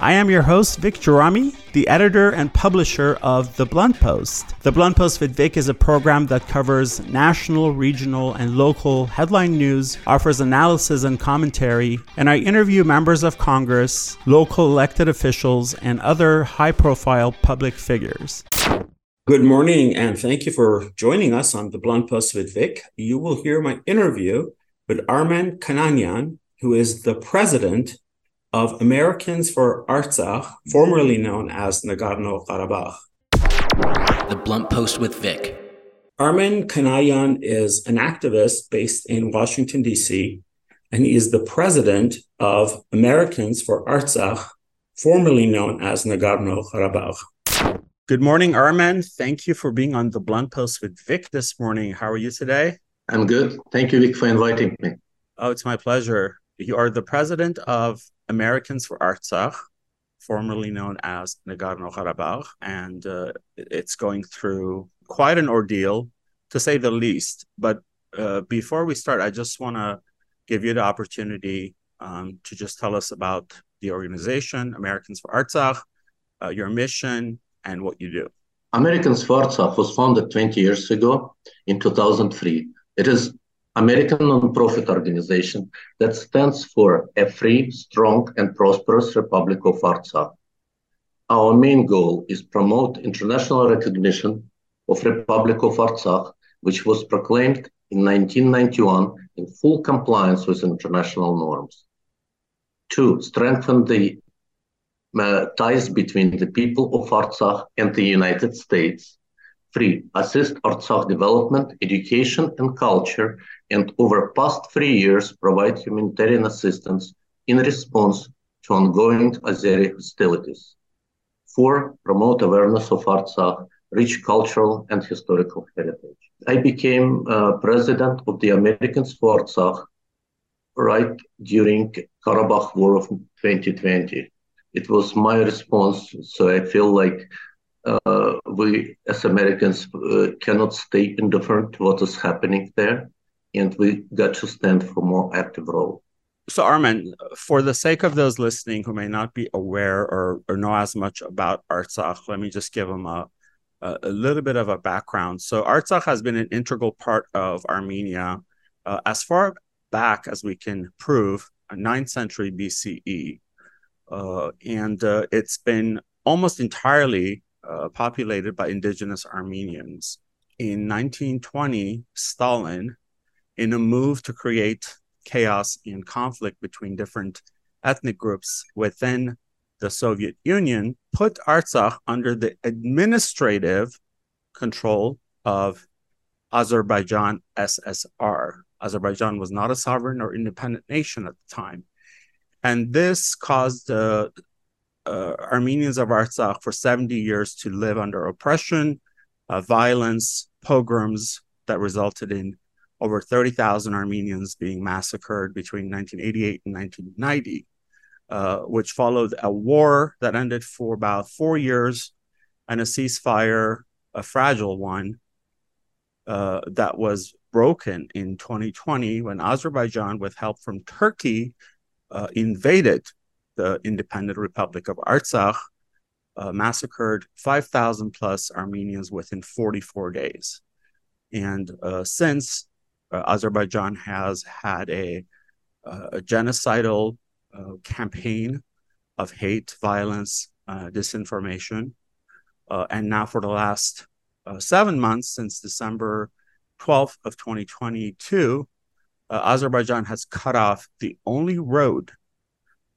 I am your host, Vic Gerami, the editor and publisher of The Blunt Post. The Blunt Post with Vic is a program that covers national, regional, and local headline news, offers analysis and commentary, and I interview members of Congress, local elected officials, and other high profile public figures. Good morning, and thank you for joining us on The Blunt Post with Vic. You will hear my interview with Armen Kanayan, who is the president of Americans for Artsakh, formerly known as Nagorno Karabakh. The Blunt Post with Vic. Armen Kanayan is an activist based in Washington, D.C., and he is the president of Americans for Artsakh, formerly known as Nagorno Karabakh. Good morning, Armen. Thank you for being on the Blunt Post with Vic this morning. How are you today? I'm good. Thank you, Vic, for inviting me. Oh, it's my pleasure. You are the president of Americans for Artsakh, formerly known as Nagorno Karabakh, and uh, it's going through quite an ordeal, to say the least. But uh, before we start, I just want to give you the opportunity um, to just tell us about the organization, Americans for Artsakh, uh, your mission, and what you do. Americans for Artsakh was founded 20 years ago in 2003 it is American nonprofit organization that stands for a free, strong, and prosperous Republic of Artsakh. Our main goal is promote international recognition of Republic of Artsakh, which was proclaimed in 1991 in full compliance with international norms. Two, strengthen the uh, ties between the people of Artsakh and the United States Three, assist Artsakh development, education, and culture, and over past three years provide humanitarian assistance in response to ongoing Azeri hostilities. Four, promote awareness of Artsakh rich cultural and historical heritage. I became uh, president of the Americans for Artsakh right during Karabakh War of 2020. It was my response, so I feel like uh, we as Americans uh, cannot stay indifferent to what is happening there, and we got to stand for more active role. So, Armen, for the sake of those listening who may not be aware or, or know as much about Artsakh, let me just give them a, a, a little bit of a background. So, Artsakh has been an integral part of Armenia uh, as far back as we can prove, 9th century BCE. Uh, and uh, it's been almost entirely uh, populated by indigenous Armenians. In 1920, Stalin, in a move to create chaos and conflict between different ethnic groups within the Soviet Union, put Artsakh under the administrative control of Azerbaijan SSR. Azerbaijan was not a sovereign or independent nation at the time. And this caused uh, uh, Armenians of Artsakh for 70 years to live under oppression, uh, violence, pogroms that resulted in over 30,000 Armenians being massacred between 1988 and 1990, uh, which followed a war that ended for about four years and a ceasefire, a fragile one, uh, that was broken in 2020 when Azerbaijan, with help from Turkey, uh, invaded the independent Republic of Artsakh uh, massacred 5,000 plus Armenians within 44 days. And uh, since uh, Azerbaijan has had a, uh, a genocidal uh, campaign of hate, violence, uh, disinformation. and now, for the last seven months, since December 12th of 2022, Azerbaijan has cut off the only road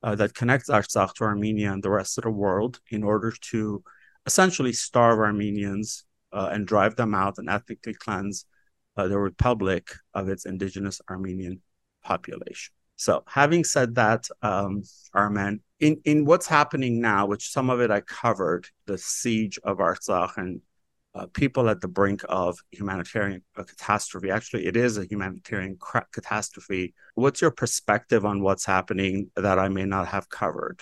uh, that connects Artsakh to Armenia and the rest of the world in order to essentially starve Armenians uh, and drive them out and ethnically cleanse uh, the republic of its indigenous Armenian population. So, having said that, um, Armen, in, in what's happening now, which some of it I covered, the siege of Artsakh and uh, people at the brink of humanitarian catastrophe. Actually, it is a humanitarian cra- catastrophe. What's your perspective on what's happening that I may not have covered?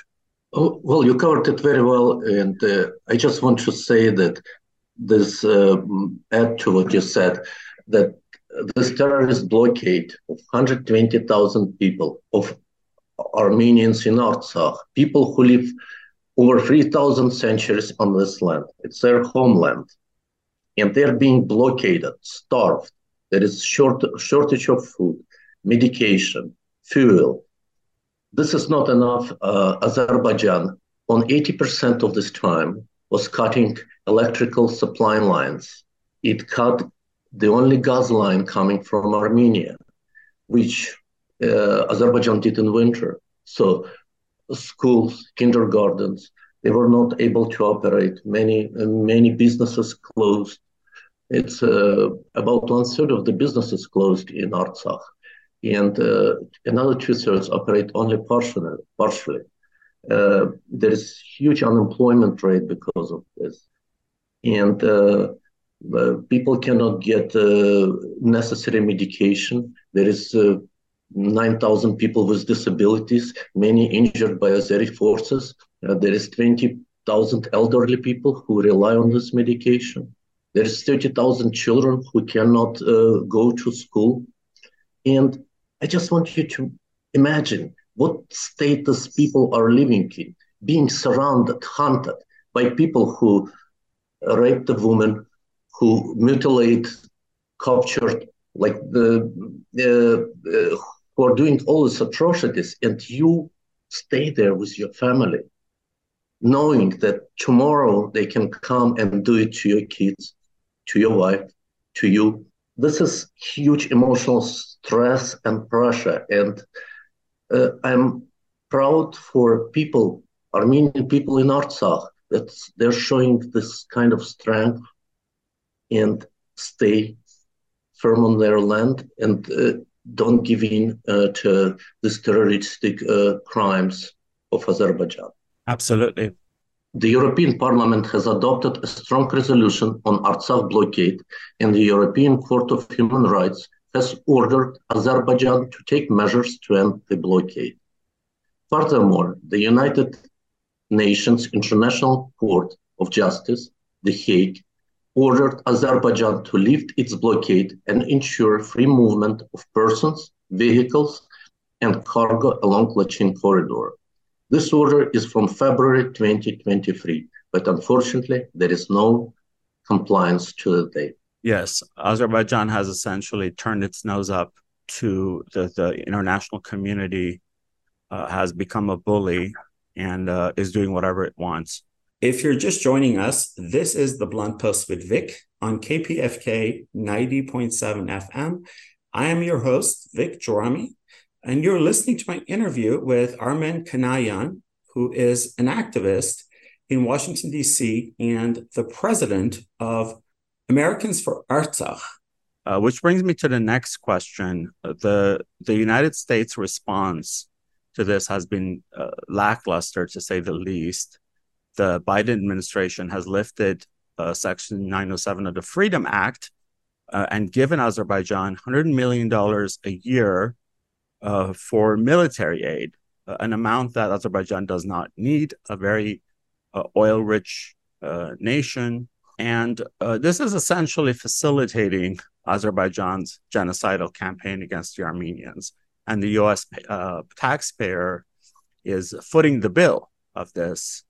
Oh, well, you covered it very well, and uh, I just want to say that this uh, add to what you said that this terrorist blockade of 120,000 people of Armenians in Artsakh, people who live over 3,000 centuries on this land. It's their homeland. And they're being blockaded, starved. There is short, shortage of food, medication, fuel. This is not enough. Uh, Azerbaijan, on 80% of this time, was cutting electrical supply lines. It cut the only gas line coming from Armenia, which uh, Azerbaijan did in winter. So schools, kindergartens, they were not able to operate. Many many businesses closed. It's uh, about one third of the businesses closed in Artsakh, and uh, another two thirds operate only partially. Partially, uh, there is huge unemployment rate because of this, and people cannot get necessary medication. There is 9,000 people with disabilities, many injured by Azeri forces. Uh, there is 20,000 elderly people who rely on this medication. There is 30,000 children who cannot uh, go to school. And I just want you to imagine what status people are living in, being surrounded, hunted by people who rape the woman, who mutilate, captured, like the uh, uh, who are doing all these atrocities, and you stay there with your family, knowing that tomorrow they can come and do it to your kids, to your wife, to you. This is huge emotional stress and pressure, and uh, I'm proud for people, Armenian people in Artsakh, that they're showing this kind of strength and stay firm on their land and uh, don't give in uh, to these terroristic uh, crimes of Azerbaijan. Absolutely. The European Parliament has adopted a strong resolution on Artsakh blockade, and the European Court of Human Rights has ordered Azerbaijan to take measures to end the blockade. Furthermore, the United Nations International Court of Justice, The Hague, ordered Azerbaijan to lift its blockade and ensure free movement of persons, vehicles, and cargo along the Lachin corridor. This order is from February 2023, but unfortunately, there is no compliance to the date. Yes, Azerbaijan has essentially turned its nose up to the, the international community, uh, has become a bully, and uh, is doing whatever it wants. If you're just joining us, this is the Blunt Post with Vic on KPFK 90.7 FM. I am your host, Vic Gerami, and you're listening to my interview with Armen Kanayan, who is an activist in Washington, D.C., and the president of Americans for Artsakh. Uh, which brings me to the next question. The, the United States response to this has been uh, lackluster, to say the least the Biden administration has lifted uh, Section 907 of the Freedom Act uh, and given Azerbaijan $100 million a year uh, for military aid, uh, an amount that Azerbaijan does not need, a very uh, oil rich uh, nation. And this is essentially facilitating Azerbaijan's genocidal campaign against the Armenians. And the US taxpayer is footing the bill of this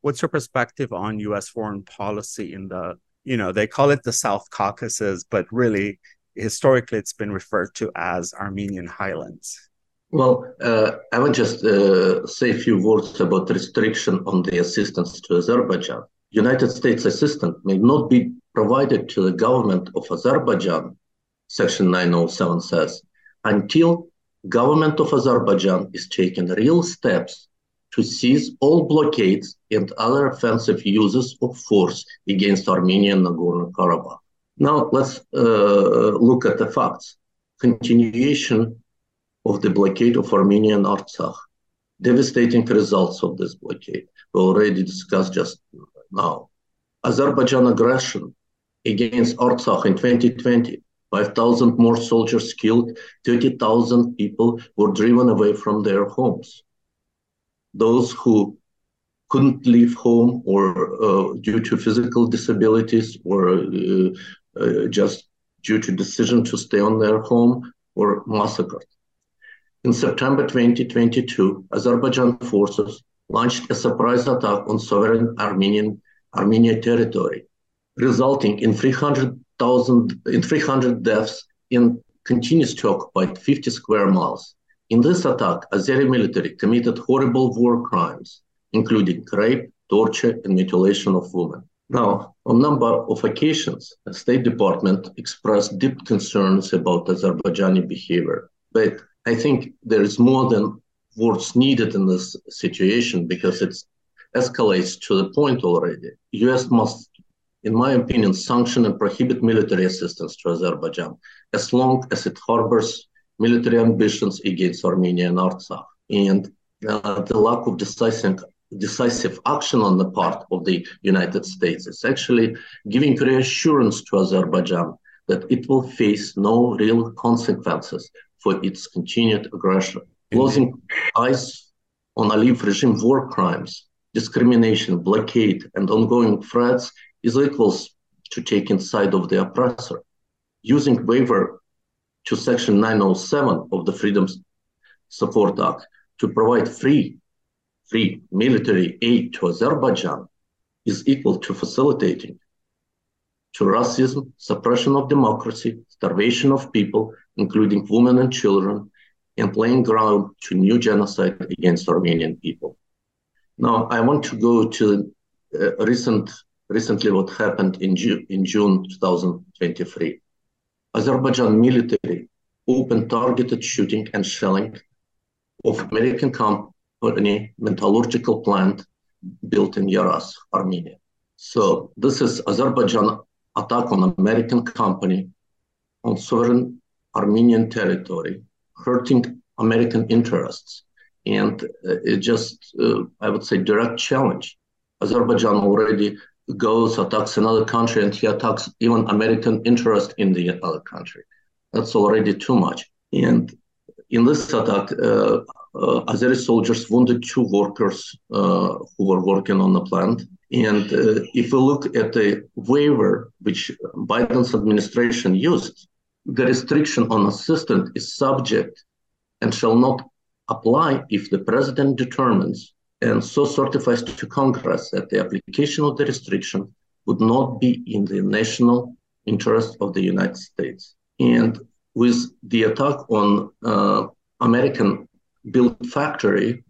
what's your perspective on U.S. foreign policy in the, you know, they call it the South Caucasus, but really historically it's been referred to as Armenian Highlands. Well, uh, I will just uh, say a few words about restriction on the assistance to Azerbaijan. United States assistance may not be provided to the government of Azerbaijan, Section 907 says, until government of Azerbaijan is taking real steps to cease all blockades and other offensive uses of force against Armenia and Nagorno-Karabakh. Now let's uh, look at the facts. Continuation of the blockade of Armenia and Artsakh. Devastating results of this blockade. We already discussed just now. Azerbaijan aggression against Artsakh in 2020. 5,000 more soldiers killed, 30,000 people were driven away from their homes those who couldn't leave home or uh, due to physical disabilities or uh, uh, just due to decision to stay on their home were massacred. In September 2022, Azerbaijan forces launched a surprise attack on sovereign Armenian Armenia territory, resulting in 300,000 in 300 deaths in continues to occupy 50 square miles. In this attack, Azeri military committed horrible war crimes, including rape, torture, and mutilation of women. Now, on a number of occasions, the State Department expressed deep concerns about Azerbaijani behavior. But I think there is more than words needed in this situation because it escalates to the point already. U.S. must, in my opinion, sanction and prohibit military assistance to Azerbaijan as long as it harbors military ambitions against Armenia and Artsakh. And uh, the lack of decisive decisive action on the part of the United States. It's actually giving reassurance to Azerbaijan that it will face no real consequences for its continued aggression. Closing eyes on Aliyev regime war crimes, discrimination, blockade, and ongoing threats is equals to taking side of the oppressor. Using waiver to Section 907 of the Freedom Support Act to provide free free military aid to Azerbaijan is equal to facilitating to racism, suppression of democracy, starvation of people, including women and children, and laying ground to new genocide against Armenian people. Now, I want to go to uh, recent, recently what happened in, Ju- in June 2023. Azerbaijan military opened targeted shooting and shelling of American com- any metallurgical plant built in Yeraskh, Armenia. So this is Azerbaijan attack on American company on sovereign Armenian territory, hurting American interests. And uh, it just, uh, I would say, direct challenge. Azerbaijan already goes, attacks another country, and he attacks even American interest in the other country. That's already too much. And in this attack, uh, uh, Azeri soldiers wounded two workers uh, who were working on the plant. And uh, if we look at the waiver which Biden's administration used, the restriction on assistance is subject and shall not apply if the president determines and so certifies to Congress that the application of the restriction would not be in the national interest of the United States. And with the attack on uh, American built factory,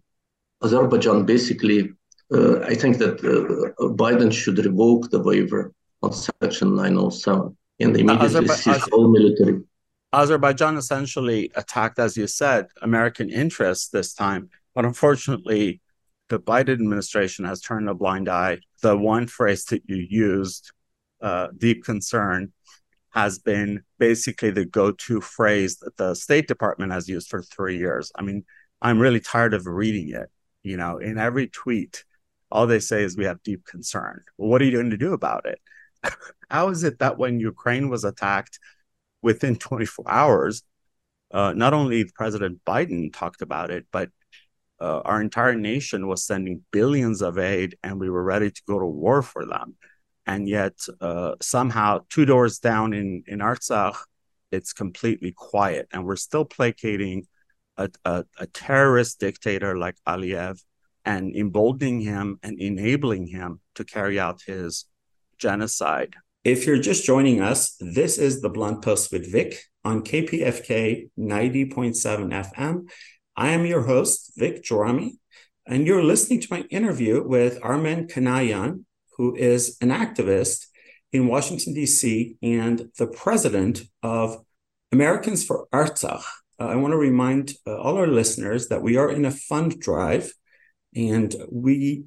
Azerbaijan basically, uh, I think that uh, Biden should revoke the waiver on Section 907 and immediately Azerba- cease all military. Azerbaijan essentially attacked, as you said, American interests this time. But unfortunately, the Biden administration has turned a blind eye. The one phrase that you used, uh, deep concern, has been basically the go to phrase that the State Department has used for three years. I mean, I'm really tired of reading it. You know, in every tweet, all they say is we have deep concern. Well, what are you going to do about it? How is it that when Ukraine was attacked within 24 hours, uh, not only President Biden talked about it, but uh, our entire nation was sending billions of aid and we were ready to go to war for them. And yet, uh, somehow, two doors down in, in Artsakh, it's completely quiet. And we're still placating a, a, a terrorist dictator like Aliyev and emboldening him and enabling him to carry out his genocide. If you're just joining us, this is the Blunt Post with Vic on KPFK 90.7 FM. I am your host, Vic Gerami, and you're listening to my interview with Armen Kanayan, who is an activist in Washington, D.C., and the president of Americans for Artsakh, uh, I want to remind uh, all our listeners that we are in a fund drive and we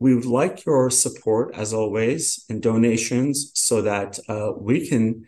we would like your support as always and donations so that uh, we can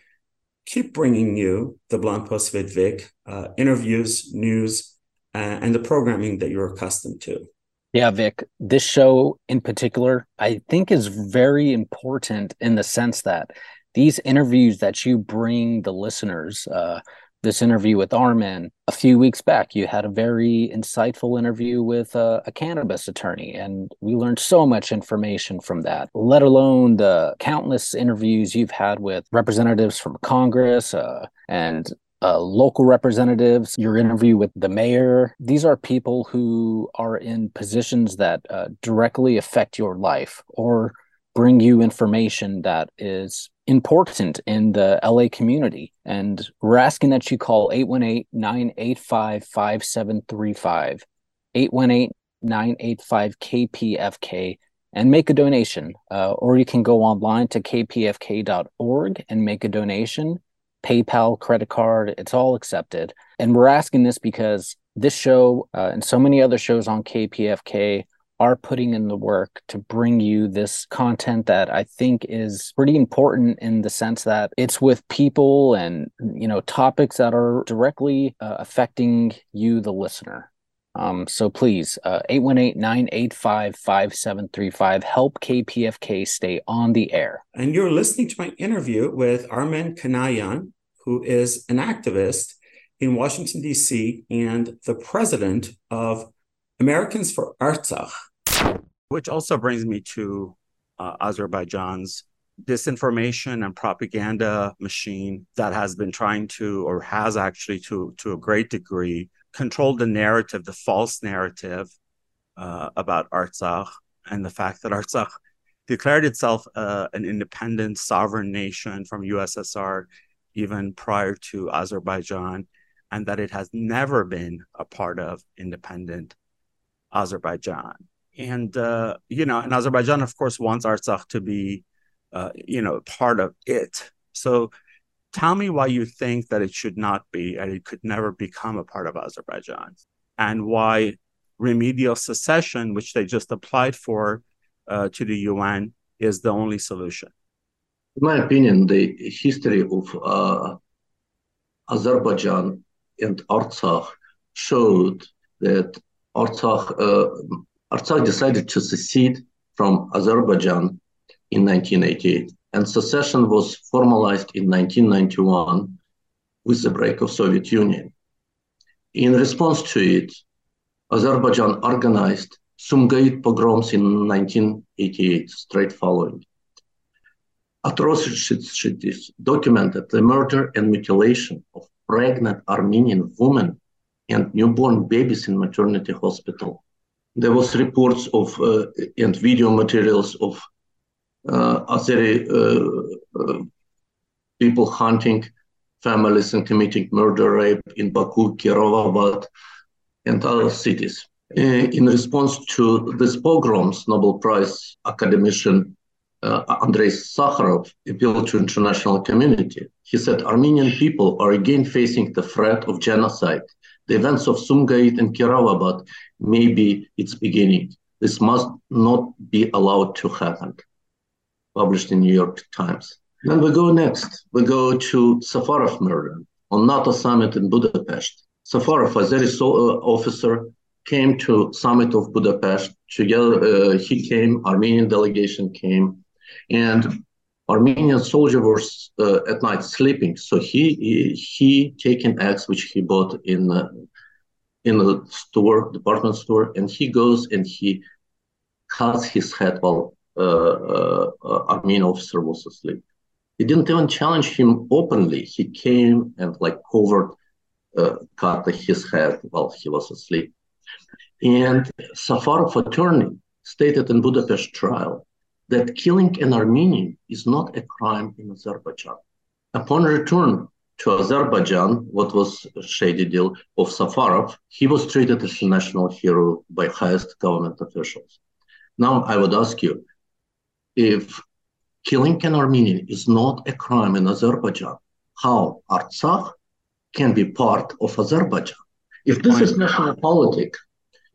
keep bringing you the Blunt Post Vic uh, interviews, news, and the programming that you're accustomed to. Yeah, Vic, this show in particular, I think is very important in the sense that these interviews that you bring the listeners, uh, this interview with Armen. A few weeks back, you had a very insightful interview with a, a, cannabis attorney, and we learned so much information from that, let alone the countless interviews you've had with representatives from Congress uh, and uh, local representatives, your interview with the mayor. These are people who are in positions that uh, directly affect your life or bring you information that is important in the LA community. And we're asking that you call 818 985 5735, 818 985 KPFK, and make a donation. Uh, or you can go online to kpfk.org and make a donation. PayPal, credit card, it's all accepted. And we're asking this because this show uh, and so many other shows on KPFK are putting in the work to bring you this content that I think is pretty important in the sense that it's with people and you know topics that are directly uh, affecting you the listener. Um, so please, uh, 818-985-5735, help KPFK stay on the air. And you're listening to my interview with Armen Kanayan, who is an activist in Washington, D.C. and the president of Americans for Artsakh, which also brings me to uh, Azerbaijan's disinformation and propaganda machine that has been trying to, or has actually to, to a great degree, controlled the narrative, the false narrative uh, about Artsakh and the fact that Artsakh declared itself uh, an independent sovereign nation from USSR even prior to Azerbaijan, and that it has never been a part of independent Azerbaijan and uh, you know, and Azerbaijan, of course, wants Artsakh to be, uh, you know, part of it. So, tell me why you think that it should not be, and it could never become a part of Azerbaijan, and why remedial secession, which they just applied for uh, to the UN, is the only solution. In my opinion, the history of uh, Azerbaijan and Artsakh showed that Artsakh uh, Artsakh decided to secede from Azerbaijan in 1988, and secession was formalized in 1991 with the break of Soviet Union. In response to it, Azerbaijan organized Sumgait pogroms in 1988, straight following. Atrocities documented the murder and mutilation of pregnant Armenian women and newborn babies in maternity hospital there was reports of uh, and video materials of uh, Azeri uh, people hunting families and committing murder, rape in Baku, Kirovabad, and other cities. In response to these pogroms, Nobel Prize academician uh, Andrei Sakharov appealed to international community. He said Armenian people are again facing the threat of genocide the events of Sumgait and Kirovabad may be its beginning. This must not be allowed to happen. Published in New York Times. Then we go next. We go to Safarov murder on NATO summit in Budapest. Safarov, Azeri uh, officer, came to summit of Budapest. Together, uh, he came. Armenian delegation came, and Armenian soldier was uh, at night sleeping, so he he, he taken eggs which he bought in uh, in a store, department store, and he goes and he cuts his head while uh, uh Armenian officer was asleep. He didn't even challenge him openly. He came and like covered, uh, cut his head while he was asleep. And Safarov attorney stated in Budapest trial that killing an Armenian is not a crime in Azerbaijan. Upon return to Azerbaijan, what was a shady deal of Safarov, he was treated as a national hero by highest government officials. Now I would ask you, if killing an Armenian is not a crime in Azerbaijan, how Artsakh can be part of Azerbaijan? If this is national politics,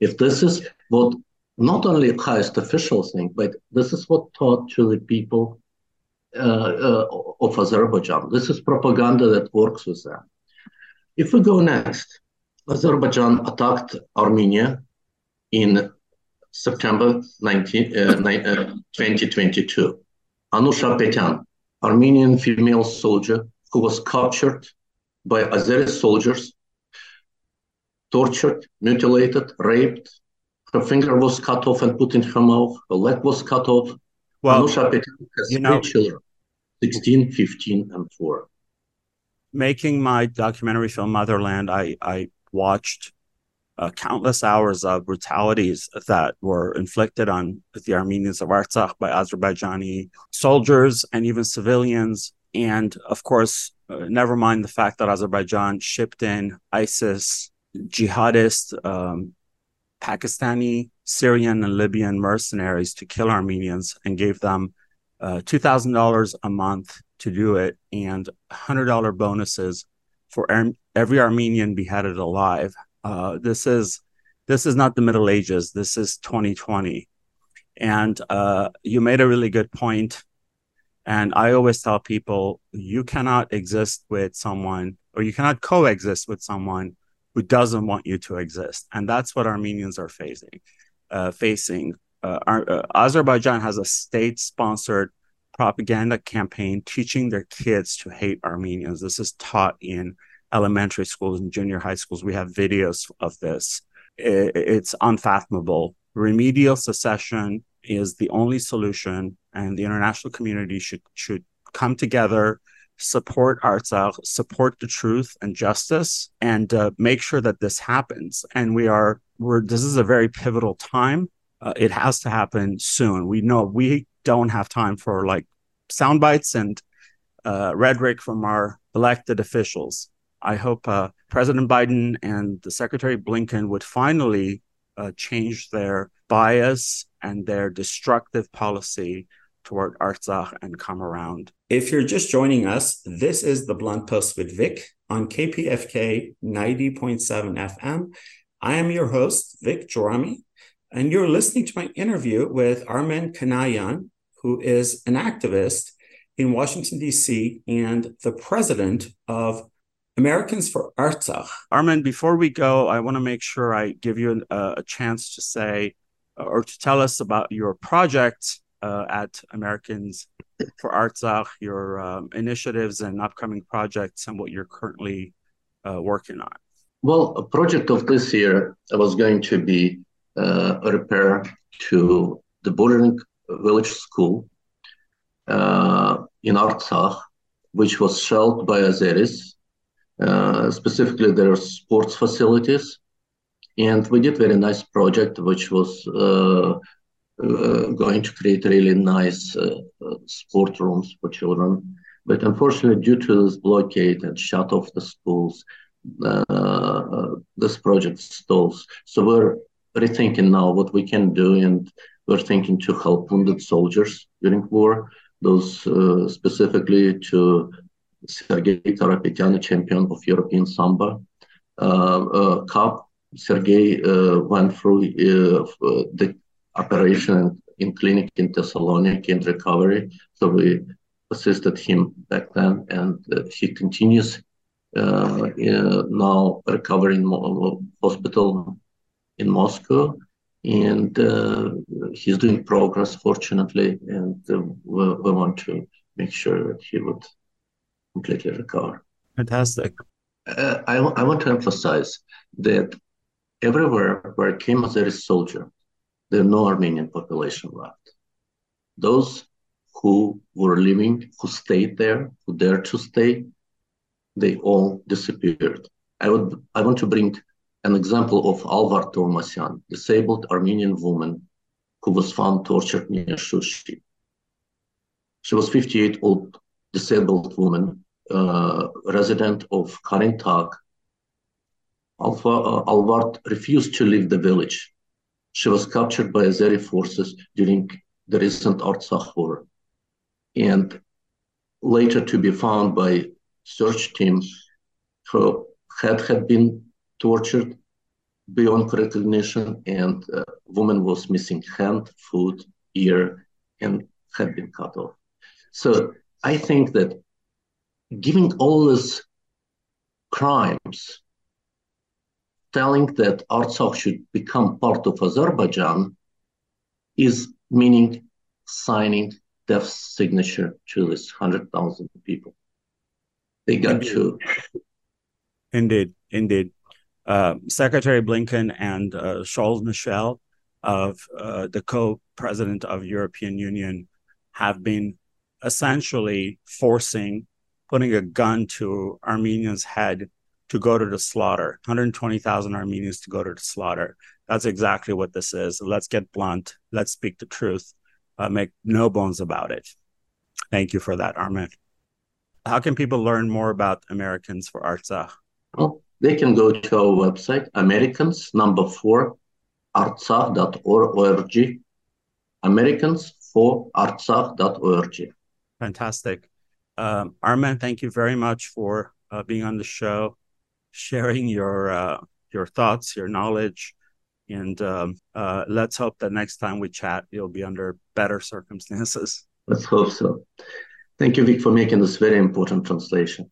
if this is what not only highest officials think, but this is what taught to the people uh, uh, of Azerbaijan. This is propaganda that works with them. If we go next, Azerbaijan attacked Armenia in September 19, uh, 2022. Anush Apetyan, Armenian female soldier who was captured by Azeri soldiers, tortured, mutilated, raped. Her finger was cut off and put in her mouth. Her leg was cut off. Well, Anusha has you know- children, 16, 15, and 4. making my documentary film Motherland, I I watched uh, countless hours of brutalities that were inflicted on the Armenians of Artsakh by Azerbaijani soldiers and even civilians. And of course, uh, never mind the fact that Azerbaijan shipped in ISIS jihadist, um, Pakistani, Syrian, and Libyan mercenaries to kill Armenians and gave them uh, $2,000 a month to do it and $100 bonuses for Ar- every Armenian beheaded alive. Uh, this is this is not the Middle Ages. This is 2020, and uh, you made a really good point. And I always tell people you cannot exist with someone, or you cannot coexist with someone who doesn't want you to exist, and that's what Armenians are facing. Uh, facing uh, uh, Azerbaijan has a state-sponsored propaganda campaign teaching their kids to hate Armenians. This is taught in elementary schools and junior high schools. We have videos of this. I- It's unfathomable. Remedial secession is the only solution, and the international community should should come together, support Artsakh, support the truth and justice, and uh, make sure that this happens. And we are we're this is a very pivotal time. Uh, it has to happen soon. We know we don't have time for like sound bites and uh, rhetoric from our elected officials. I hope uh, President Biden and the Secretary Blinken would finally uh, change their bias and their destructive policy toward Artsakh and come around. If you're just joining us, this is the Blunt Post with Vic on KPFK 90.7 FM. I am your host, Vic Gerami, and you're listening to my interview with Armen Kanayan, who is an activist in Washington, D.C., and the president of Americans for Artsakh. Armen, before we go, I want to make sure I give you a, uh, a chance to say or to tell us about your project uh, at Americans for Artsakh, your um, initiatives and upcoming projects, and what you're currently uh, working on. Well, a project of this year was going to be uh, a repair to the bordering village school uh, in Artsakh, which was shelled by Azeris. Uh, specifically, there are sports facilities, and we did very nice project, which was uh, uh, going to create really nice uh, uh, sport rooms for children. But unfortunately, due to this blockade and shut off the schools, uh, this project stalls. So we're rethinking now what we can do, and we're thinking to help wounded soldiers during war. Those uh, specifically to Sergei Karapetyan, champion of European Sambo uh, uh, Cup. Sergei went through the operation in clinic in Thessaloniki in recovery. So we assisted him back then, and uh, he continues uh, now recovering hospital in Moscow, and uh, he's doing progress, fortunately, and we, we want to make sure that he would completely recover. Fantastic. Uh, I, I want to emphasize that everywhere where came Azeri soldier, are no Armenian population left. Those who were living, who stayed there, who dared to stay, they all disappeared. I would I want to bring an example of Alvar Tormasyan, disabled Armenian woman who was found tortured near Shushi. She was 58 old disabled woman, uh, resident of Karintag. Alva, uh, Alvar refused to leave the village. She was captured by Azeri forces during the recent Artsakh war, and later to be found by search teams Her head had been tortured beyond recognition, and uh, woman was missing hand, foot, ear, and had been cut off. So I think that giving all these crimes, telling that Artsakh should become part of Azerbaijan, is meaning signing death signature to this hundred thousand people. They got to Indeed, indeed. Uh, Secretary Blinken and uh, Charles Michel, of uh, the co-president of European Union, have been essentially forcing, putting a gun to Armenians' head to go to the slaughter. 120,000 Armenians to go to the slaughter. That's exactly what this is. Let's get blunt. Let's speak the truth. Uh, make no bones about it. Thank you for that, Armen. How can people learn more about Americans for Artsakh? Well, they can go to our website, Americans number four, artsakh.org. Americans for artsakh.org. Fantastic. Um, Armen, thank you very much for uh, being on the show, sharing your uh, your thoughts, your knowledge, and um, uh, let's hope that next time we chat, you'll be under better circumstances. Let's hope so. Thank you, Vic, for making this very important translation.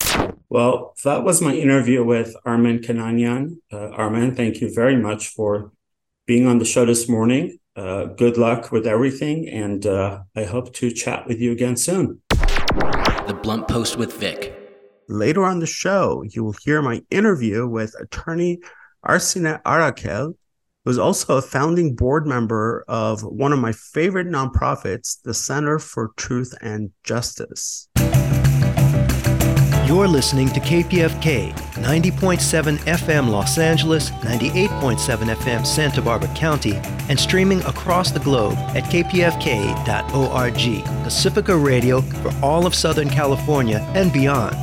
Well, that was my interview with Armen Kanayan. Uh, Armen, thank you very much for being on the show this morning. Uh, good luck with everything, and uh, I hope to chat with you again soon. The Blunt Post with Vic. Later on the show, you will hear my interview with attorney Arsineh Arakel, who's also a founding board member of one of my favorite nonprofits, the Center for Truth and Justice. You're listening to KPFK 90.7 FM Los Angeles, 98.7 FM Santa Barbara County, and streaming across the globe at kpfk.org, Pacifica Radio for all of Southern California and beyond.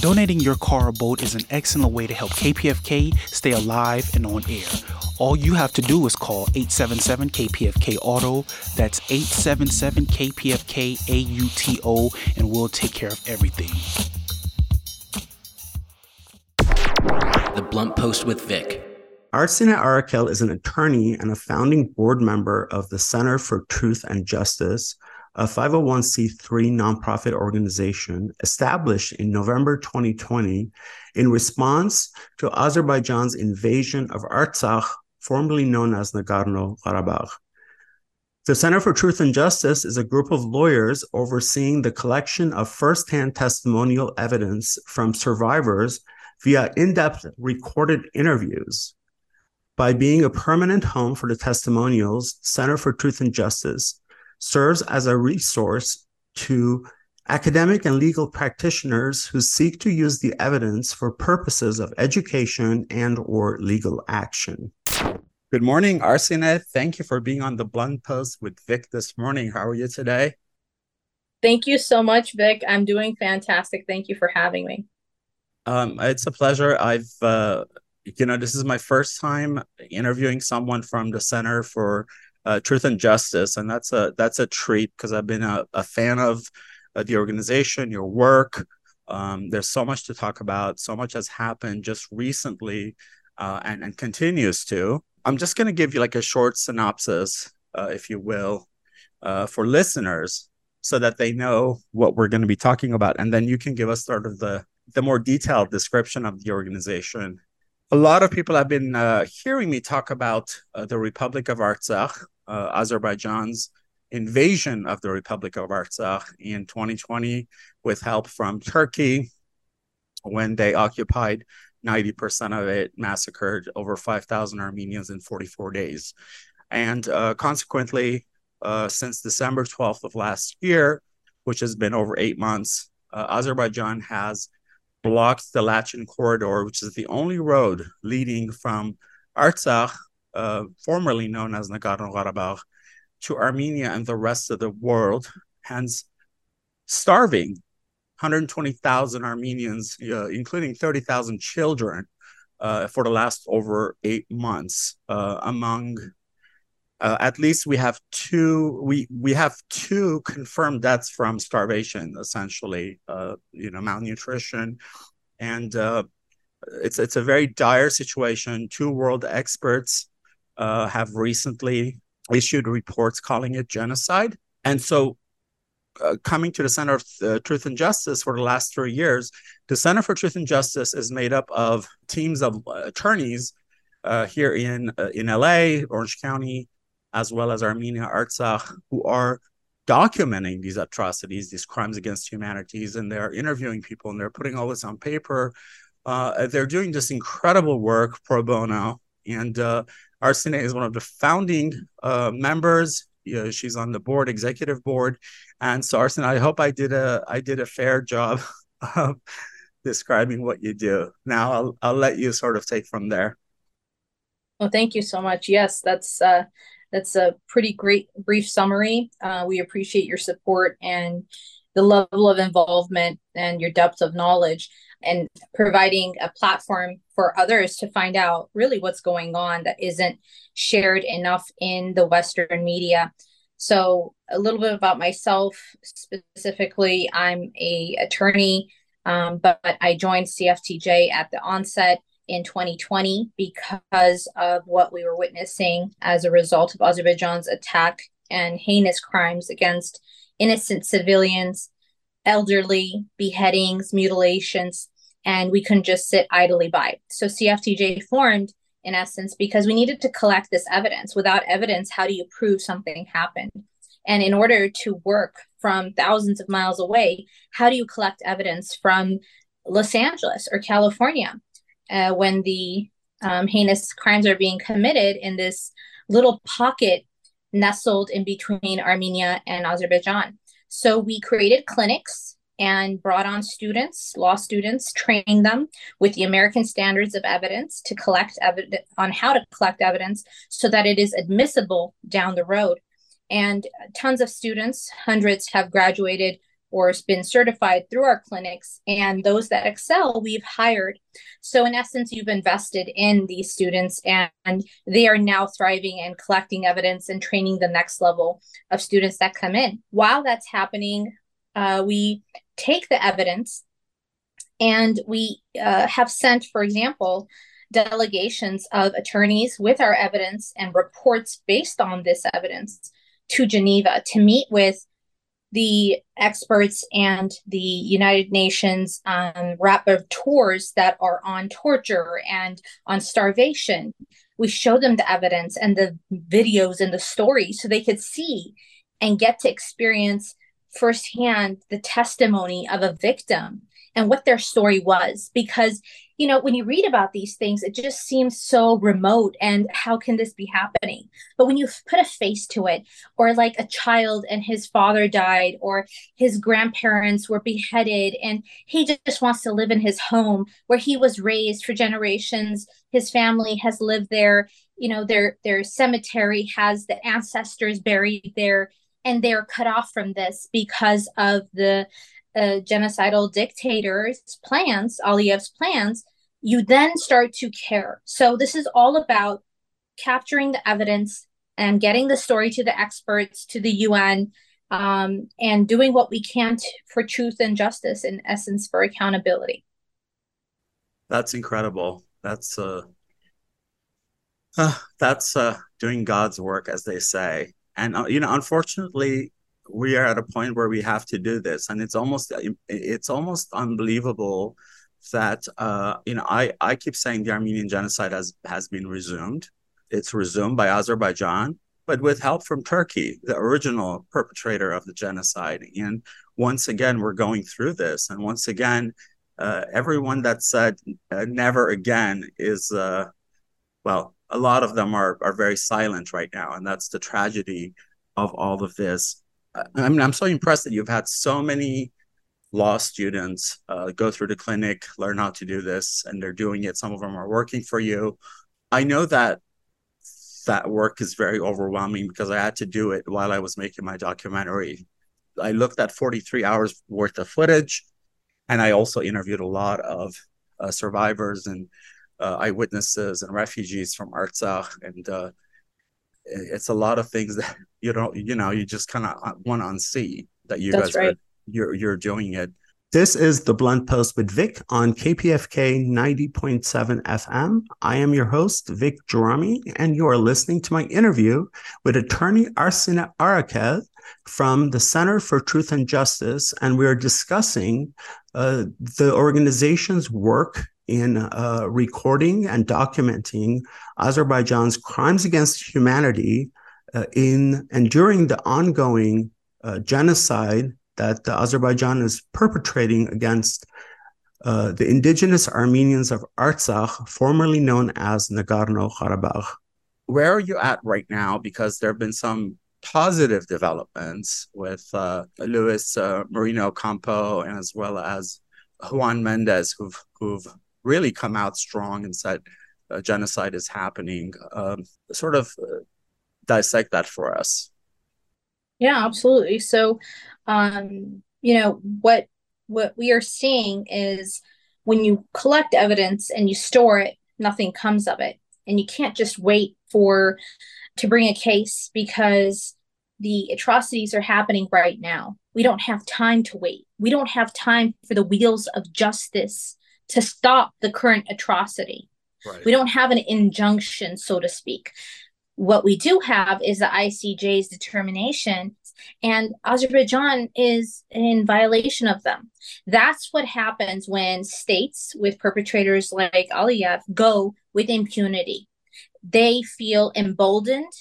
Donating your car or boat is an excellent way to help KPFK stay alive and on air. All you have to do is call 877 KPFK Auto. That's 877 KPFK AUTO, and we'll take care of everything. The Blunt Post with Vic. Arsineh Arakel is an attorney and a founding board member of the Center for Truth and Justice, a 501c3 nonprofit organization established in November 2020 in response to Azerbaijan's invasion of Artsakh, formerly known as Nagorno Karabakh. The Center for Truth and Justice is a group of lawyers overseeing the collection of firsthand testimonial evidence from survivors via in depth recorded interviews. By being a permanent home for the testimonials, Center for Truth and Justice serves as a resource to academic and legal practitioners who seek to use the evidence for purposes of education and or legal action. Good morning, Arsineh. Thank you for being on the Blunt Post with Vic this morning. How are you today? Thank you so much, Vic. I'm doing fantastic. Thank you for having me. Um, it's a pleasure. I've, uh, you know, this is my first time interviewing someone from the Center for uh, Truth and Justice, and that's a that's a treat because I've been a, a fan of uh, the organization, your work. Um, there's so much to talk about. So much has happened just recently, uh, and and continues to. I'm just going to give you like a short synopsis, uh, if you will, uh, for listeners, so that they know what we're going to be talking about, and then you can give us sort of the the more detailed description of the organization. A lot of people have been uh, hearing me talk about uh, the Republic of Artsakh, uh, Azerbaijan's invasion of the Republic of Artsakh in 2020 with help from Turkey when they occupied 90% of it, massacred over 5,000 Armenians in 44 days. And uh, consequently, uh, since December 12th of last year, which has been over eight months, uh, Azerbaijan has blocked the Lachin corridor, which is the only road leading from Artsakh, uh, formerly known as Nagorno Karabakh, to Armenia and the rest of the world, hence starving 120,000 Armenians, uh, including 30,000 children, uh, for the last over eight months. Uh, among uh, at least we have two we we have two confirmed deaths from starvation essentially uh, you know malnutrition. And uh, it's it's a very dire situation. Two world experts have recently issued reports calling it genocide. And so uh, coming to the Center of uh, Truth and Justice for the last three years, the Center for Truth and Justice is made up of teams of attorneys here in in LA, Orange County, as well as Armenia Artsakh, who are documenting these atrocities, these crimes against humanities, and they're interviewing people and they're putting all this on paper. Uh, they're doing this incredible work pro bono. And uh, Arsineh is one of the founding uh, members. You know, she's on the board, executive board. And Sarson. I hope I did a I did a fair job of describing what you do. Now I'll I'll let you sort of take from there. Well, thank you so much. Yes, that's uh, that's a pretty great brief summary. Uh, we appreciate your support and the level of involvement and your depth of knowledge and providing a platform for others to find out really what's going on that isn't shared enough in the Western media. So, a little bit about myself specifically. I'm a attorney, um, but I joined CFTJ at the onset in 2020 because of what we were witnessing as a result of Azerbaijan's attack and heinous crimes against innocent civilians, elderly, beheadings, mutilations, and we couldn't just sit idly by. So CFTJ formed in essence because we needed to collect this evidence. Without evidence, how do you prove something happened? And in order to work from thousands of miles away, how do you collect evidence from Los Angeles or California? uh, when the um, heinous crimes are being committed in this little pocket nestled in between Armenia and Azerbaijan. So we created clinics and brought on students, law students, trained them with the American standards of evidence to collect evidence on how to collect evidence so that it is admissible down the road. And tons of students, hundreds, have graduated or has been certified through our clinics. And those that excel, we've hired. So, in essence, you've invested in these students and, they are now thriving and collecting evidence and training the next level of students that come in. While that's happening, uh, we take the evidence and we uh, have sent, for example, delegations of attorneys with our evidence and reports based on this evidence to Geneva to meet with the experts and the United Nations um, rapporteurs that are on torture and on starvation. We show them the evidence and the videos and the stories so they could see and get to experience firsthand the testimony of a victim and what their story was. Because you know, when you read about these things, it just seems so remote and how can this be happening? But when you put a face to it, or like a child and his father died, or his grandparents were beheaded, and he just wants to live in his home where he was raised for generations, his family has lived there, you know, their their cemetery has the ancestors buried there, and they're cut off from this because of the uh, genocidal dictator's plans, Aliyev's plans, you then start to care. So this is all about capturing the evidence and getting the story to the experts, to the UN, um, and doing what we can t- for truth and justice, in essence, for accountability. That's incredible. That's uh, uh that's uh, doing God's work, as they say. And uh, you know, unfortunately, we are at a point where we have to do this, and it's almost it's almost unbelievable that uh, you know I I keep saying the Armenian genocide has has been resumed. It's resumed by Azerbaijan, but with help from Turkey, the original perpetrator of the genocide. And once again, we're going through this, and once again, uh, everyone that said uh, never again is uh, well, a lot of them are are very silent right now, and that's the tragedy of all of this. I mean, I'm so impressed that you've had so many law students uh, go through the clinic, learn how to do this, and they're doing it. Some of them are working for you. I know that that work is very overwhelming because I had to do it while I was making my documentary. I looked at 43 hours worth of footage, and I also interviewed a lot of uh, survivors and uh, eyewitnesses and refugees from Artsakh, and uh, it's a lot of things that you don't, you know, you just kind of uh, want to see that you That's guys right. are you're you're doing it. This is the Blunt Post with Vic on KPFK 90.7 FM. I am your host, Vic Gerami, and you are listening to my interview with attorney Arsineh Arakel from the Center for Truth and Justice. And we are discussing uh, the organization's work in uh, recording and documenting Azerbaijan's crimes against humanity uh, in and during the ongoing uh, genocide that the Azerbaijan is perpetrating against uh, the indigenous Armenians of Artsakh, formerly known as Nagorno Karabakh. Where are you at right now? Because there have been some positive developments with uh, Luis uh, Moreno Ocampo and as well as Juan Mendez, who've who've really come out strong and said uh, genocide is happening. Um, sort of uh, dissect that for us. Yeah, absolutely. So, um, you know what what we are seeing is when you collect evidence and you store it, nothing comes of it, and you can't just wait for to bring a case because the atrocities are happening right now. We don't have time to wait. We don't have time for the wheels of justice to stop the current atrocity. Right. We don't have an injunction, so to speak. What we do have is the ICJ's determination, and Azerbaijan is in violation of them. That's what happens when states with perpetrators like Aliyev go with impunity they feel emboldened.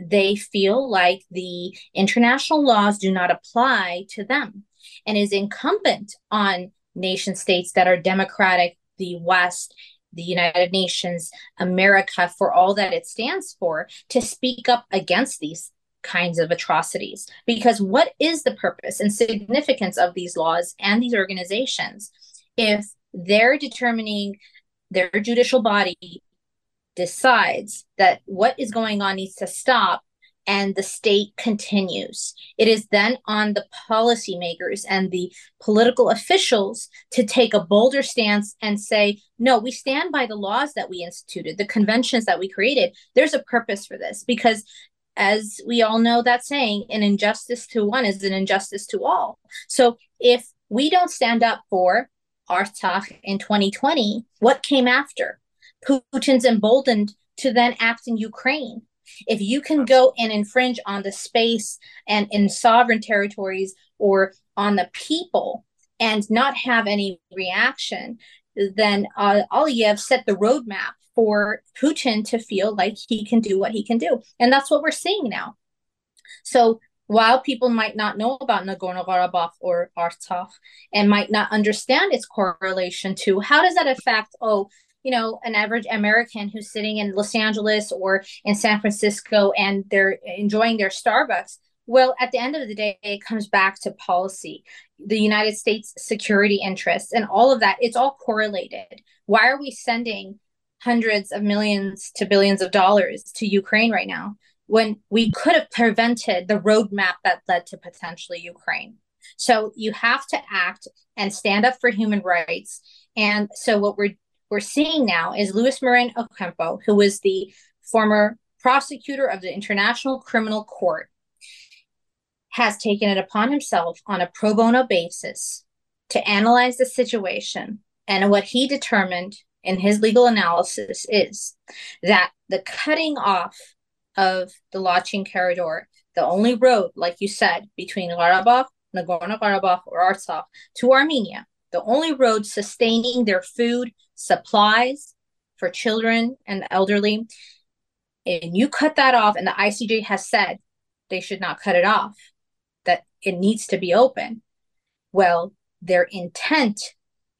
They feel like the international laws do not apply to them and is incumbent on nation states that are democratic, the West, the United Nations, America, for all that it stands for, to speak up against these kinds of atrocities. Because what is the purpose and significance of these laws and these organizations if they're determining their judicial body decides that what is going on needs to stop and the state continues. It is then on the policymakers and the political officials to take a bolder stance and say, no, we stand by the laws that we instituted, the conventions that we created. There's a purpose for this because as we all know that saying, an injustice to one is an injustice to all. So if we don't stand up for Artsakh in 2020, what came after? Putin's emboldened to then act in Ukraine. If you can go and infringe on the space and in sovereign territories or on the people and not have any reaction, then uh, Aliyev set the roadmap for Putin to feel like he can do what he can do. And that's what we're seeing now. So while people might not know about Nagorno Karabakh or Artsakh and might not understand its correlation to how does that affect, oh, you know, an average American who's sitting in Los Angeles or in San Francisco and they're enjoying their Starbucks. Well, at the end of the day, it comes back to policy, the United States security interests, and all of that. It's all correlated. Why are we sending hundreds of millions to billions of dollars to Ukraine right now when we could have prevented the roadmap that led to potentially Ukraine? So you have to act and stand up for human rights. And so what we're we're seeing now is Luis Moreno Ocampo, who was the former prosecutor of the International Criminal Court, has taken it upon himself on a pro bono basis to analyze the situation. And what he determined in his legal analysis is that the cutting off of the Lachin corridor, the only road, like you said, between Karabakh, Nagorno Karabakh, or Artsakh to Armenia, the only road sustaining their food supplies for children and elderly. And you cut that off, and the ICJ has said they should not cut it off, it needs to be open. Well, their intent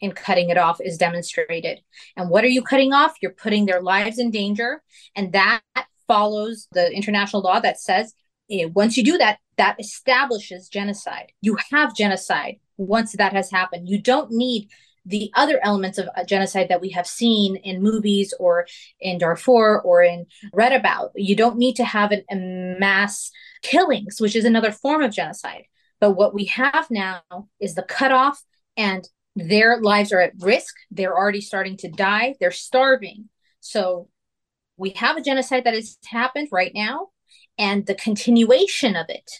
in cutting it off is demonstrated. And what are you cutting off? You're putting their lives in danger. And that follows the international law that says eh, once you do that, that establishes genocide. You have genocide once that has happened. You don't need the other elements of uh, genocide that we have seen in movies or in Darfur or in read about. You don't need to have an, a mass killings, which is another form of genocide. But what we have now is the cutoff, and their lives are at risk. They're already starting to die. They're starving. So we have a genocide that has happened right now, and the continuation of it,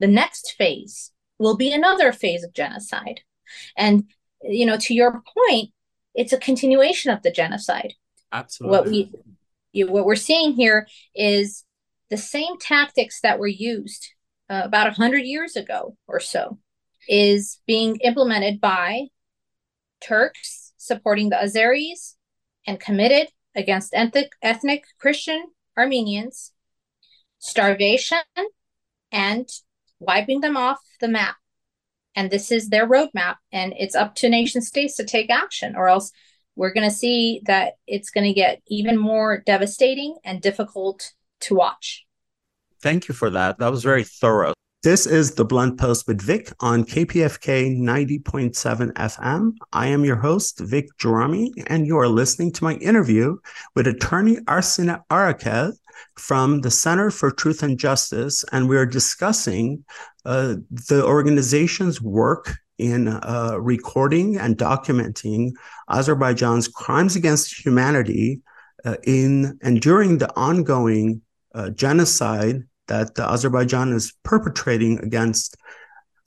the next phase, will be another phase of genocide. And you know, to your point, it's a continuation of the genocide. Absolutely. What we you, what we're seeing here is the same tactics that were used uh, about 100 years ago or so is being implemented by Turks supporting the Azeris and committed against ethnic, ethnic Christian Armenians starvation, and wiping them off the map. And this is their roadmap, and it's up to nation states to take action, or else we're going to see that it's going to get even more devastating and difficult to watch. Thank you for that. That was very thorough. This is the Blunt Post with Vic on KPFK 90.7 FM. I am your host, Vic Gerami, and you are listening to my interview with attorney Arsineh Arakel from the Center for Truth and Justice. And we are discussing uh, the organization's work in uh, recording and documenting Azerbaijan's crimes against humanity uh, in and during the ongoing uh, genocide that Azerbaijan is perpetrating against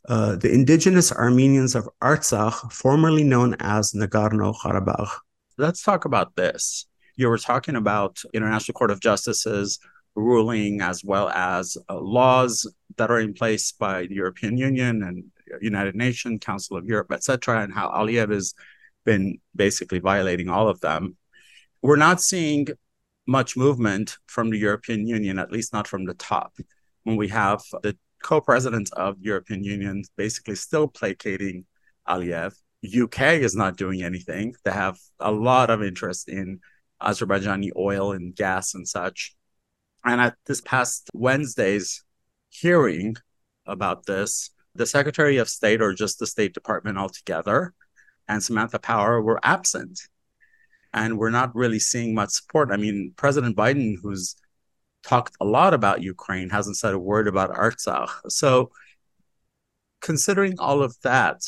uh, the indigenous Armenians of Artsakh, formerly known as Nagorno Karabakh. Let's talk about this. You were talking about International Court of Justice's ruling as well as uh, laws that are in place by the European Union and United Nations, Council of Europe, etc., and how Aliyev has been basically violating all of them. We're not seeing much movement from the European Union, at least not from the top, when we have the co-presidents of the European Union basically still placating Aliyev. UK is not doing anything. They have a lot of interest in Azerbaijani oil and gas and such. And at this past Wednesday's hearing about this, the Secretary of State or just the State Department altogether and Samantha Power were absent and we're not really seeing much support. I mean, President Biden, who's talked a lot about Ukraine, hasn't said a word about Artsakh. So, considering all of that,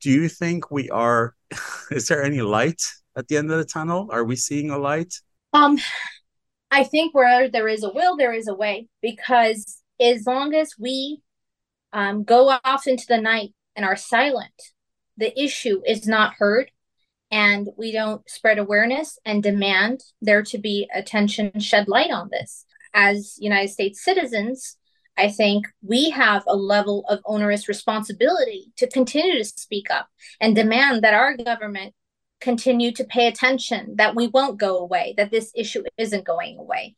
do you think we are? Is there any light at the end of the tunnel? Are we seeing a light? Um, I think where there is a will, there is a way. Because as long as we um, go off into the night and are silent, the issue is not heard and we don't spread awareness and demand there to be attention shed light on this as united states citizens i think we have a level of onerous responsibility to continue to speak up and demand that our government continue to pay attention that we won't go away that this issue isn't going away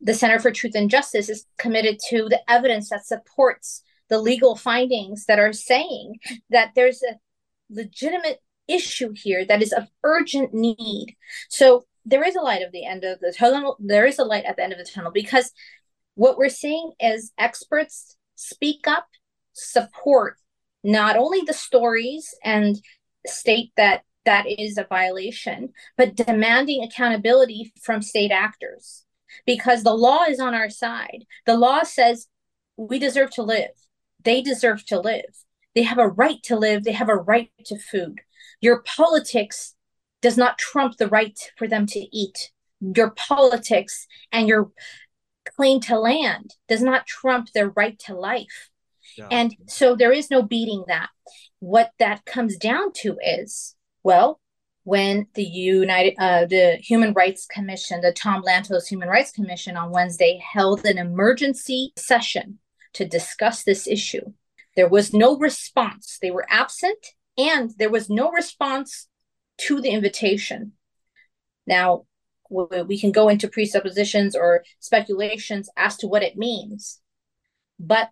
the center for truth and justice is committed to the evidence that supports the legal findings that are saying that there's a legitimate issue here that is of urgent need. So there is a light at the end of the tunnel. There is a light at the end of the tunnel because what we're seeing is experts speak up, support not only the stories and state that that is a violation, but demanding accountability from state actors because the law is on our side. The law says we deserve to live, they deserve to live. They have a right to live, they have a right to food. Your politics does not trump the right for them to eat. Your politics and your claim to land does not trump their right to life. Yeah. And so there is no beating that. What that comes down to is, well, when the United, uh, the Human Rights Commission, the Tom Lantos Human Rights Commission on Wednesday held an emergency session to discuss this issue. There was no response. They were absent and there was no response to the invitation. Now, we can go into presuppositions or speculations as to what it means, but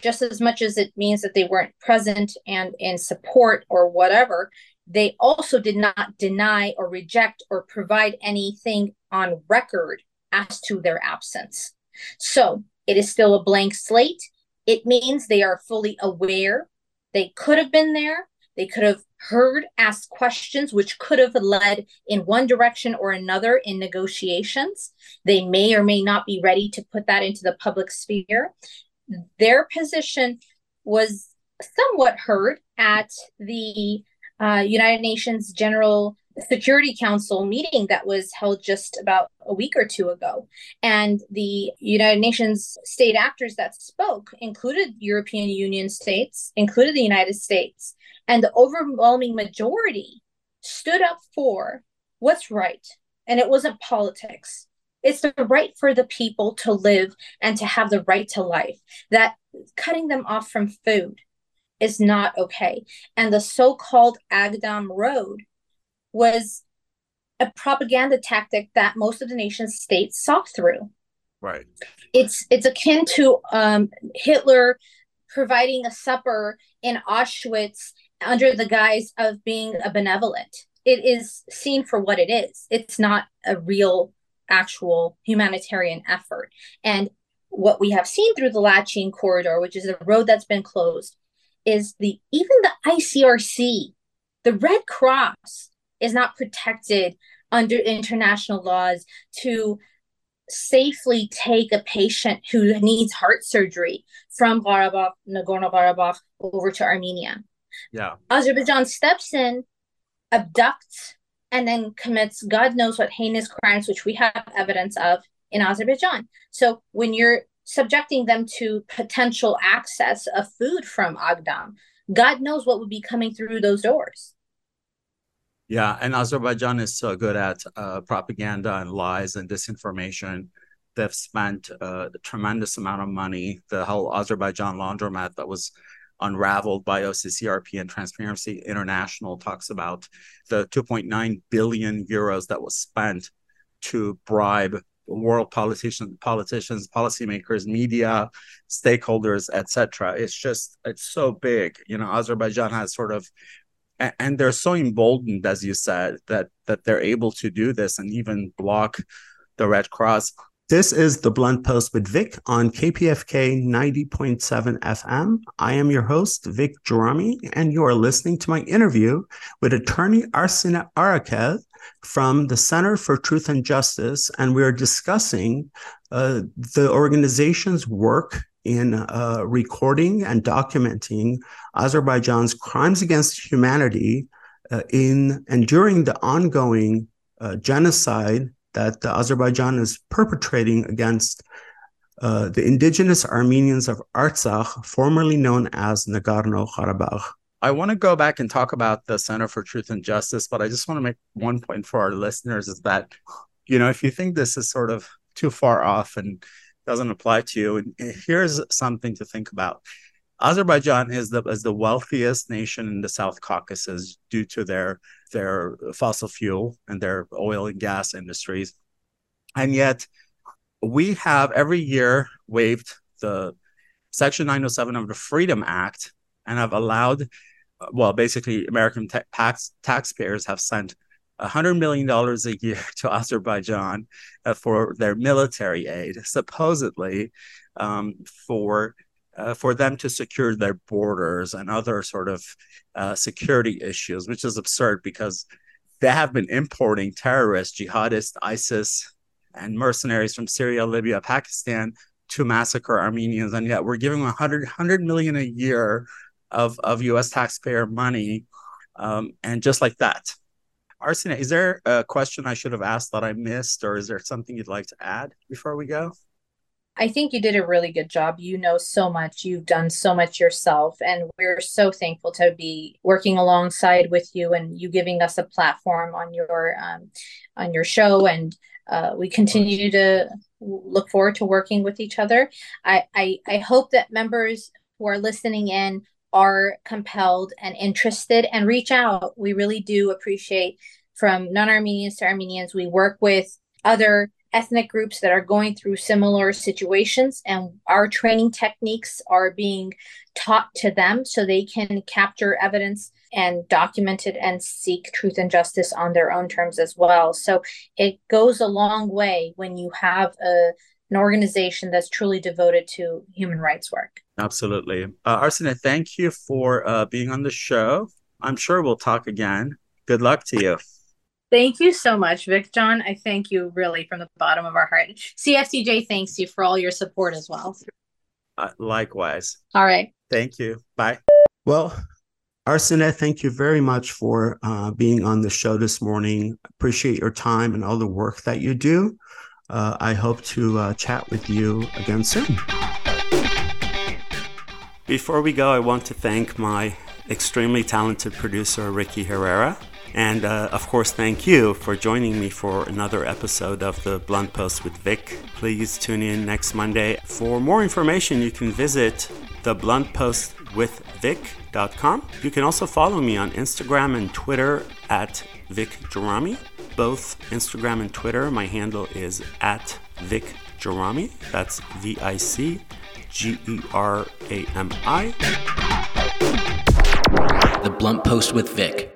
just as much as it means that they weren't present and in support or whatever, they also did not deny or reject or provide anything on record as to their absence. So it is still a blank slate. It means they are fully aware. They could have been there. They could have heard, asked questions, which could have led in one direction or another in negotiations. They may or may not be ready to put that into the public sphere. Their position was somewhat heard at the uh, United Nations General Security Council meeting that was held just about a week or two ago. And the United Nations state actors that spoke included European Union states, included the United States, and the overwhelming majority stood up for what's right. And it wasn't politics. It's the right for the people to live and to have the right to life. That cutting them off from food is not okay. And the so called Agdam Road was a propaganda tactic that most of the nation's states saw through. Right. It's it's akin to um, Hitler providing a supper in Auschwitz under the guise of being a benevolent. It is seen for what it is. It's not a real, actual humanitarian effort. And what we have seen through the Lachin corridor, which is a road that's been closed, is the even the ICRC, the Red Cross, is not protected under international laws to safely take a patient who needs heart surgery from Karabakh, Nagorno Karabakh, over to Armenia. Yeah. Azerbaijan steps in, abducts, and then commits God knows what heinous crimes, which we have evidence of in Azerbaijan. So when you're subjecting them to potential access of food from Agdam, God knows what would be coming through those doors. Yeah, and Azerbaijan is so good at uh, propaganda and lies and disinformation. They've spent uh, a tremendous amount of money. The whole Azerbaijan laundromat that was unraveled by OCCRP and Transparency International talks about the 2.9 billion euros that was spent to bribe world politicians, politicians, policymakers, media, stakeholders, etc. It's just it's so big. You know, Azerbaijan has sort of and they're so emboldened as you said that that they're able to do this and even block the red cross this is the blunt post with vic on kpfk 90.7 fm i am your host vic Gerami, and you are listening to my interview with attorney arsineh arakel from the center for truth and justice and we are discussing uh, the organization's work in uh, recording and documenting Azerbaijan's crimes against humanity uh, in and during the ongoing uh, genocide that Azerbaijan is perpetrating against uh, the indigenous Armenians of Artsakh, formerly known as Nagorno Karabakh. I want to go back and talk about the Center for Truth and Justice, but I just want to make one point for our listeners is that, you know, if you think this is sort of too far off and doesn't apply to you. And eh, here's something to think about. Azerbaijan is the is the wealthiest nation in the South Caucasus due to their their fossil fuel and their oil and gas industries, and yet we have every year waived the Section 907 of the Freedom Act and have allowed, well, basically American tax taxpayers have sent $100 million a year to Azerbaijan uh, for their military aid, supposedly um, for uh, for them to secure their borders and other sort of uh, security issues, which is absurd because they have been importing terrorists, jihadists, ISIS, and mercenaries from Syria, Libya, Pakistan to massacre Armenians, and yet we're giving 100, 100 million a year of, of U.S. taxpayer money, um, and just like that, Arsineh, is there a question I should have asked that I missed, or is there something you'd like to add before we go? I think you did a really good job. You know so much. You've done so much yourself. And we're so thankful to be working alongside with you and you giving us a platform on your um, on your show. And uh, we continue to look forward to working with each other. I, I, I hope that members who are listening in are compelled and interested and reach out. We really do appreciate from non Armenians to Armenians. We work with other ethnic groups that are going through similar situations, and our training techniques are being taught to them so they can capture evidence and document it and seek truth and justice on their own terms as well. So it goes a long way when you have a an organization that's truly devoted to human rights work. Absolutely. Uh, Arsineh, thank you for uh, being on the show. I'm sure we'll talk again. Good luck to you. Thank you so much, Vic John. I thank you really from the bottom of our heart. CFTJ thanks you for all your support as well. Uh, likewise. All right. Thank you. Bye. Well, Arsineh, thank you very much for uh, being on the show this morning. Appreciate your time and all the work that you do. Uh, I hope to uh, chat with you again soon. Before we go, I want to thank my extremely talented producer, Ricky Herrera. And uh, of course, thank you for joining me for another episode of the Blunt Post with Vic. Please tune in next Monday. For more information, you can visit the Blunt Post with Vic.com. You can also follow me on Instagram and Twitter at Vic Gerami both Instagram and Twitter. My handle is at Vic Gerami. That's V I C G E R A M I. The Blunt Post with Vic.